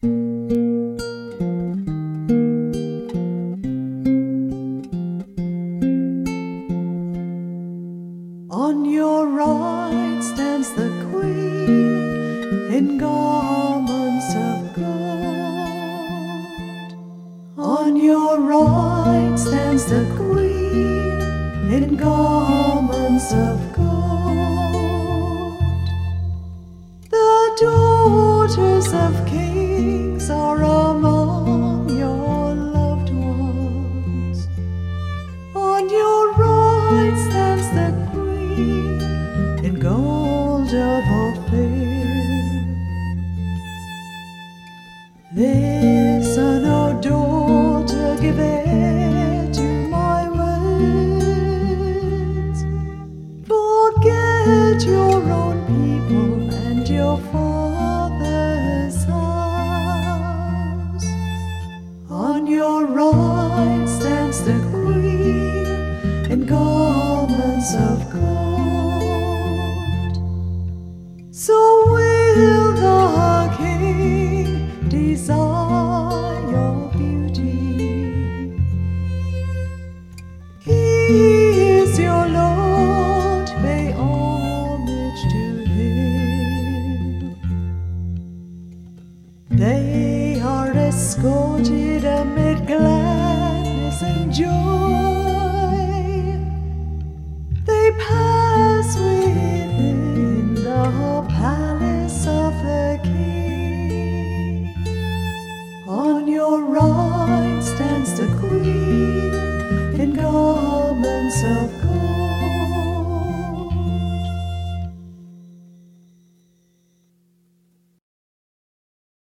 On your right stands the Queen in garments of gold. On your right stands the Queen in garments of gold. The daughters of kings right stands the Queen in gold of Ophir. Listen, O daughter, give ear to my words. Forget your own people and your father's house. On your right garments of. So will the King desire your beauty. He is your Lord, pay homage to him. They are escorted amid gladness and joy